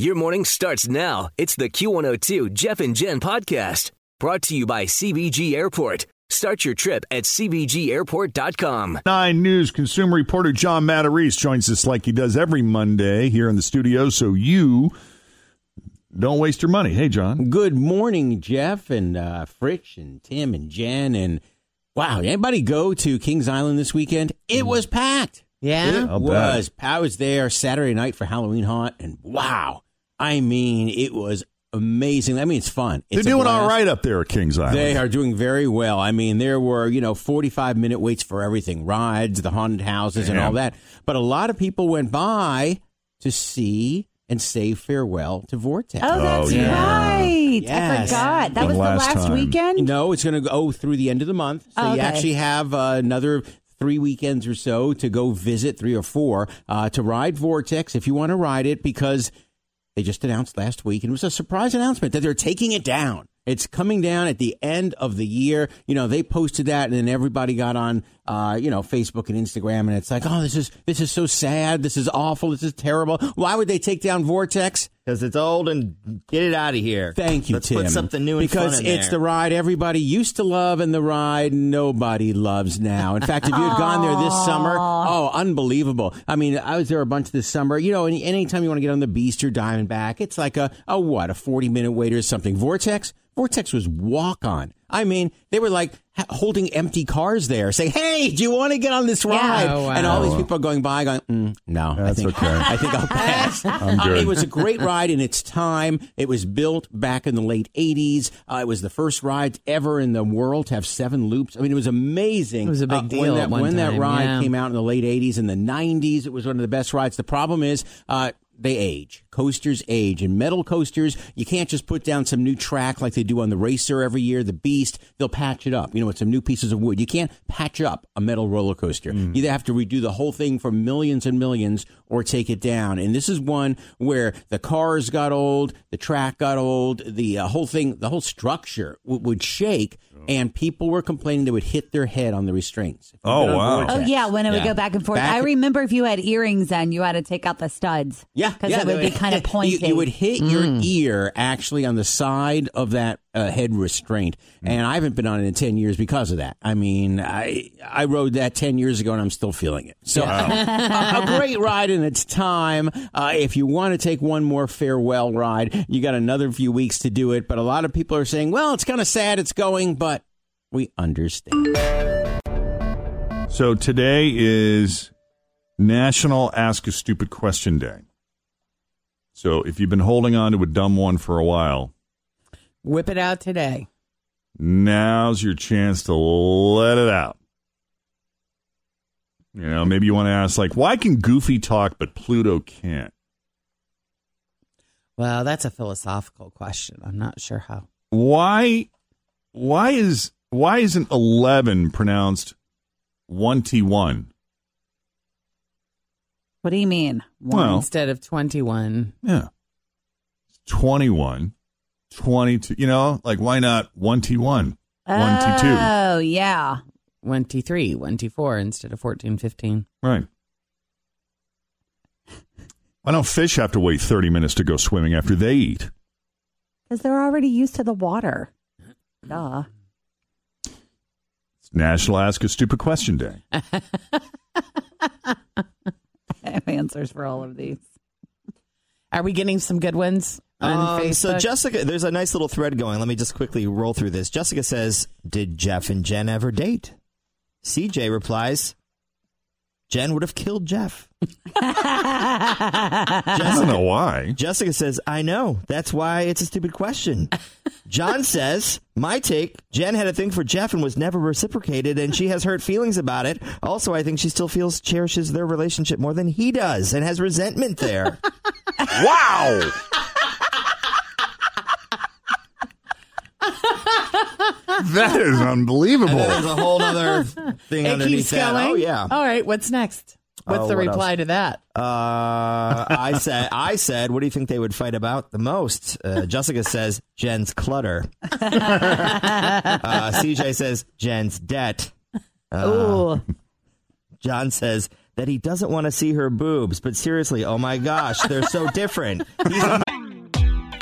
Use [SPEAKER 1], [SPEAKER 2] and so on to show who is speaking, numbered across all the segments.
[SPEAKER 1] Your morning starts now. It's the Q102 Jeff and Jen podcast brought to you by CVG Airport. Start your trip at CVGAirport.com.
[SPEAKER 2] Nine News consumer reporter John Matarese joins us like he does every Monday here in the studio so you don't waste your money. Hey, John.
[SPEAKER 3] Good morning, Jeff and uh, Fritch and Tim and Jen. And wow, anybody go to Kings Island this weekend? It was packed.
[SPEAKER 4] Yeah,
[SPEAKER 3] It
[SPEAKER 2] I'll
[SPEAKER 3] was. I was there Saturday night for Halloween Haunt, and wow, I mean, it was amazing. I mean, it's fun. It's
[SPEAKER 2] They're doing all right up there at Kings Island.
[SPEAKER 3] They are doing very well. I mean, there were, you know, 45 minute waits for everything rides, the haunted houses, and all that. But a lot of people went by to see and say farewell to Vortex.
[SPEAKER 4] Oh, that's
[SPEAKER 2] yeah.
[SPEAKER 4] right.
[SPEAKER 3] Yes.
[SPEAKER 4] I forgot. That
[SPEAKER 2] One
[SPEAKER 4] was the
[SPEAKER 2] last
[SPEAKER 4] last
[SPEAKER 2] time.
[SPEAKER 4] weekend.
[SPEAKER 3] No, it's going to go through the end of the month. So
[SPEAKER 4] Oh,
[SPEAKER 3] you actually have uh, another three weekends or so to go visit, three or four, uh, to ride Vortex if you want to ride it because they just announced last week, and it was a surprise announcement that they're taking it down. It's coming down at the end of the year. You know, they posted that, and then everybody got on, uh, you know, Facebook and Instagram, and it's like, oh, this is this is so sad. This is awful. This is terrible. Why would they take down Vortex?
[SPEAKER 5] Because it's old and get it out of here.
[SPEAKER 3] Thank you,
[SPEAKER 5] Let's
[SPEAKER 3] Tim.
[SPEAKER 5] put something new and
[SPEAKER 3] because
[SPEAKER 5] fun in
[SPEAKER 3] it's
[SPEAKER 5] there.
[SPEAKER 3] the ride everybody used to love and the ride nobody loves now. In fact, if you had gone there this summer, oh, unbelievable! I mean, I was there a bunch this summer. You know, any anytime you want to get on the Beast or Diamondback, it's like a a what a forty minute wait or something. Vortex, Vortex was walk on. I mean, they were like ha- holding empty cars there, saying, "Hey, do you want to get on this ride?"
[SPEAKER 6] Oh, wow.
[SPEAKER 3] And all these people are going by, going, mm, "No,
[SPEAKER 2] That's
[SPEAKER 3] I think
[SPEAKER 2] okay.
[SPEAKER 3] I think I'll pass."
[SPEAKER 2] I'm
[SPEAKER 3] Uh, it was a great ride in its time. It was built back in the late 80s. Uh, it was the first ride ever in the world to have seven loops. I mean, it was amazing.
[SPEAKER 6] It was a big
[SPEAKER 3] uh,
[SPEAKER 6] deal
[SPEAKER 3] when
[SPEAKER 6] at
[SPEAKER 3] that,
[SPEAKER 6] one
[SPEAKER 3] when that ride
[SPEAKER 6] yeah.
[SPEAKER 3] came out in the late 80s and the 90s. It was one of the best rides. The problem is, uh, they age. Coasters age. And metal coasters, you can't just put down some new track like they do on the Racer every year, the Beast. They'll patch it up, you know, with some new pieces of wood. You can't patch up a metal roller coaster. You either have to redo the whole thing for millions and millions or take it down. And this is one where the cars got old, the track got old, the uh, whole thing, the whole structure w- would shake, and people were complaining they would hit their head on the restraints.
[SPEAKER 2] Oh, wow.
[SPEAKER 4] Oh yeah, when it would
[SPEAKER 3] Yeah.
[SPEAKER 4] go back and forth.
[SPEAKER 3] Back-
[SPEAKER 4] I remember if you had earrings and you had to take out the studs.
[SPEAKER 3] Yeah,
[SPEAKER 4] because
[SPEAKER 3] yeah,
[SPEAKER 4] it would be kind of pointy.
[SPEAKER 3] You, you would hit your mm. ear actually on the side of that uh, head restraint, and I haven't been on it in ten years because of that. I mean, I I rode that ten years ago, and I'm still feeling it. So, a, a great ride in its time. Uh, if you want to take one more farewell ride, you got another few weeks to do it. But a lot of people are saying, "Well, it's kind of sad it's going," but we understand.
[SPEAKER 2] So today is National Ask a Stupid Question Day. So if you've been holding on to a dumb one for a while,
[SPEAKER 6] Whip it out today.
[SPEAKER 2] now's your chance to let it out. You know, maybe you want to ask, like, why can Goofy talk but Pluto can't?
[SPEAKER 7] Well, that's a philosophical question. I'm not sure how.
[SPEAKER 2] Why, why is why isn't eleven pronounced one t one?
[SPEAKER 4] what do you mean?
[SPEAKER 7] One
[SPEAKER 2] Well-
[SPEAKER 7] instead of 21.
[SPEAKER 2] Yeah, 21, 22. You know, like why not one t one, one t two?
[SPEAKER 4] Oh yeah.
[SPEAKER 7] 23, 24 instead of 14, 15.
[SPEAKER 2] Right. Why don't fish have to wait 30 minutes to go swimming after they eat?
[SPEAKER 4] Because they're already used to the water. Duh.
[SPEAKER 2] It's National Ask a Stupid Question Day.
[SPEAKER 4] I have answers for all of these.
[SPEAKER 7] Are we getting some good ones on
[SPEAKER 5] Um, so Jessica, there's a nice little thread going. Let me just quickly roll through this. Jessica says, "Did Jeff and Jen ever date?" CJ replies, "Jen would have killed Jeff."
[SPEAKER 2] I don't know why.
[SPEAKER 5] Jessica says, "I know. That's why it's a stupid question." John says, "My take: Jen had a thing for Jeff and was never reciprocated, and she has hurt feelings about it. Also, I think she still feels cherishes their relationship more than he does, and has resentment there."
[SPEAKER 2] Wow. that is unbelievable.
[SPEAKER 5] There's a whole other thing
[SPEAKER 7] it
[SPEAKER 5] underneath
[SPEAKER 7] keeps
[SPEAKER 5] that.
[SPEAKER 7] going.
[SPEAKER 5] Oh yeah.
[SPEAKER 7] All right. What's next? What's
[SPEAKER 5] Oh,
[SPEAKER 7] the
[SPEAKER 5] what
[SPEAKER 7] reply
[SPEAKER 5] else?
[SPEAKER 7] to that?
[SPEAKER 5] Uh, I said, I said, what do you think they would fight about the most? Uh, Jessica says Jen's clutter. uh, CJ says Jen's debt.
[SPEAKER 4] Ooh.
[SPEAKER 5] John says that he doesn't want to see her boobs, but seriously, oh my gosh, they're so different. He's a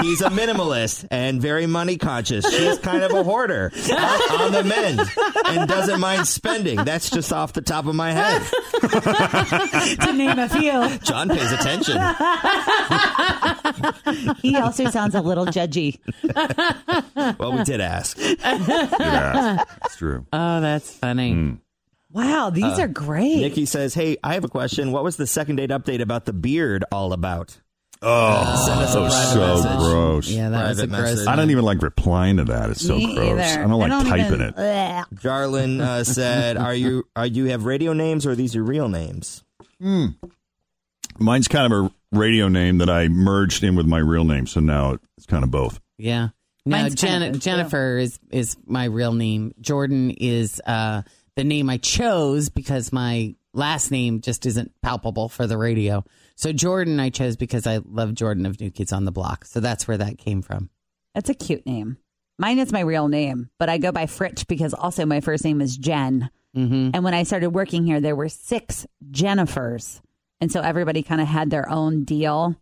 [SPEAKER 5] He's a minimalist and very money conscious. She's kind of a hoarder on, on the mend and doesn't mind spending. That's just off the top of my head.
[SPEAKER 4] to name a few.
[SPEAKER 5] John pays attention.
[SPEAKER 4] He also sounds a little judgy.
[SPEAKER 5] Well, we did ask.
[SPEAKER 2] Yeah, it's true.
[SPEAKER 7] Oh, that's funny. Hmm.
[SPEAKER 4] Wow, these uh, are great.
[SPEAKER 5] Nikki says, "Hey, I have a question. What was the second date update about the beard all about?"
[SPEAKER 2] Oh,
[SPEAKER 5] Send us a private
[SPEAKER 2] so
[SPEAKER 5] message.
[SPEAKER 2] gross.
[SPEAKER 7] Yeah, that was a
[SPEAKER 5] Private
[SPEAKER 7] gross.
[SPEAKER 5] message.
[SPEAKER 2] I don't even like replying to that. It's so
[SPEAKER 4] Me
[SPEAKER 2] gross.
[SPEAKER 4] either.
[SPEAKER 2] I don't like typing
[SPEAKER 4] even-
[SPEAKER 2] it.
[SPEAKER 4] Ugh.
[SPEAKER 5] Jarlin uh, said, "Are you are you have radio names or are these your real names?"
[SPEAKER 2] Mine's kind of a radio name that I merged in with my real name, so now it's kind of both.
[SPEAKER 7] Yeah. No,
[SPEAKER 4] Mine's kind
[SPEAKER 7] Jen-
[SPEAKER 4] of.
[SPEAKER 7] Jennifer is is my real name. Jordan is uh, the name I chose because my last name just isn't palpable for the radio. So Jordan I chose because I love Jordan of New Kids on the Block. So that's where that came from.
[SPEAKER 4] That's a cute name. Mine is my real name, but I go by Fritch because also my first name is Jen.
[SPEAKER 7] Mm-hmm.
[SPEAKER 4] And when I started working here, there were six Jennifers. And so everybody kind of had their own deal.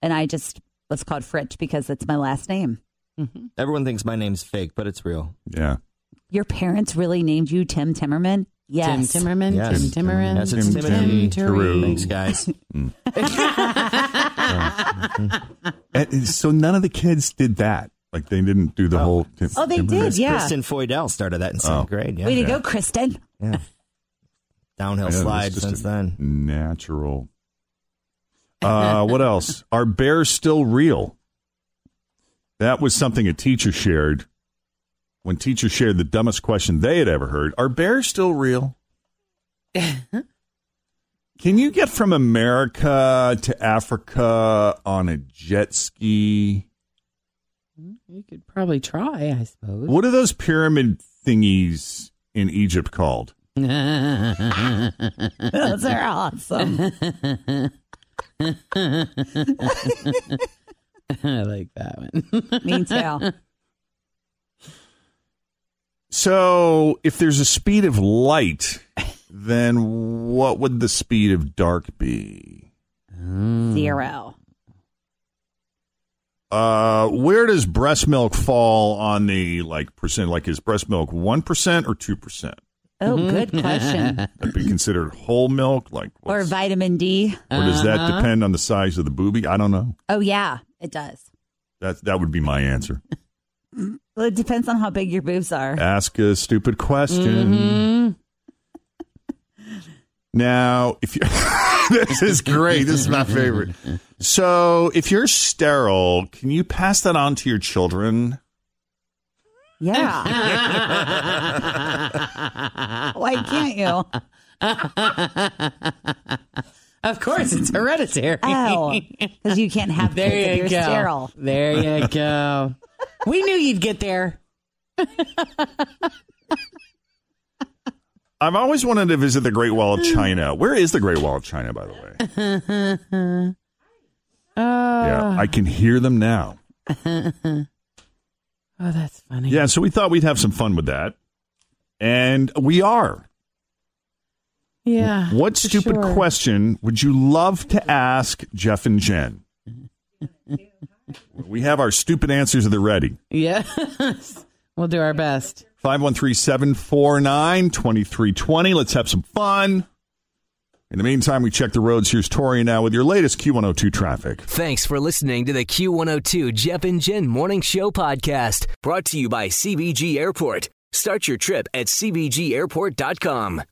[SPEAKER 4] And I just was called Fritch because it's my last name.
[SPEAKER 5] Everyone thinks my name's fake, but it's real.
[SPEAKER 2] Yeah.
[SPEAKER 4] Your parents really named you Tim Timmerman? Yes.
[SPEAKER 7] Tim Timmerman.
[SPEAKER 5] Yes.
[SPEAKER 7] Tim Timmerman.
[SPEAKER 5] Yes, it's
[SPEAKER 2] Tim
[SPEAKER 5] Timothy.
[SPEAKER 2] Tim
[SPEAKER 5] Thanks, guys.
[SPEAKER 2] And so none of the kids did that. Like they didn't do the whole.
[SPEAKER 4] Oh, they did, yeah.
[SPEAKER 5] Kristen Foydell started that in seventh
[SPEAKER 2] Oh.
[SPEAKER 5] grade. Yeah.
[SPEAKER 4] Way to go, Kristen.
[SPEAKER 5] Yeah. Downhill
[SPEAKER 2] Yeah,
[SPEAKER 5] slide
[SPEAKER 2] just
[SPEAKER 5] since then.
[SPEAKER 2] Natural. Uh, what else? Are bears still real? That was something a teacher shared when teachers shared the dumbest question they had ever heard. Are bears still real? Can you get from America to Africa on a jet ski?
[SPEAKER 7] You could probably try, I suppose.
[SPEAKER 2] What are those pyramid thingies in Egypt called?
[SPEAKER 4] Those are awesome.
[SPEAKER 7] I like that one.
[SPEAKER 4] Me too.
[SPEAKER 2] So, if there's a speed of light, then what would the speed of dark be?
[SPEAKER 4] Zero.
[SPEAKER 2] Uh, where does breast milk fall on the like percent? Like, is breast milk one percent or two percent?
[SPEAKER 4] Oh, good question.
[SPEAKER 2] That be considered whole milk? Like,
[SPEAKER 4] or
[SPEAKER 2] what's-
[SPEAKER 4] vitamin D.
[SPEAKER 2] or does that
[SPEAKER 7] Uh-huh.
[SPEAKER 2] depend on the size of the boobie? I don't know.
[SPEAKER 4] Oh, yeah, it does.
[SPEAKER 2] That that would be my answer.
[SPEAKER 4] Well, it depends on how big your boobs are.
[SPEAKER 2] Ask a stupid question. Mm-hmm. Now, if you this is great, this is my favorite. So, if you're sterile, can you pass that on to your children?
[SPEAKER 4] Yeah. Why can't you?
[SPEAKER 7] Of course, it's hereditary.
[SPEAKER 4] Oh, because you can't have
[SPEAKER 7] there
[SPEAKER 4] kids if
[SPEAKER 7] you
[SPEAKER 4] you're
[SPEAKER 7] go.
[SPEAKER 4] sterile.
[SPEAKER 7] There you go. we knew you'd get there.
[SPEAKER 2] I've always wanted to visit the Great Wall of China. Where is the Great Wall of China, by the way? Uh, yeah, I can hear them now.
[SPEAKER 7] oh, that's funny.
[SPEAKER 2] Yeah, so we thought we'd have some fun with that. And we are.
[SPEAKER 7] Yeah.
[SPEAKER 2] What stupid
[SPEAKER 7] sure.
[SPEAKER 2] question would you love to ask Jeff and Jen? we have our stupid answers at the ready.
[SPEAKER 7] Yes. we'll do our best.
[SPEAKER 2] 513 749 2320. Let's have some fun. In the meantime, we check the roads. Here's Tori now with your latest Q102 traffic.
[SPEAKER 1] Thanks for listening to the Q102 Jeff and Jen Morning Show podcast, brought to you by CVG Airport. Start your trip at CVGAirport.com.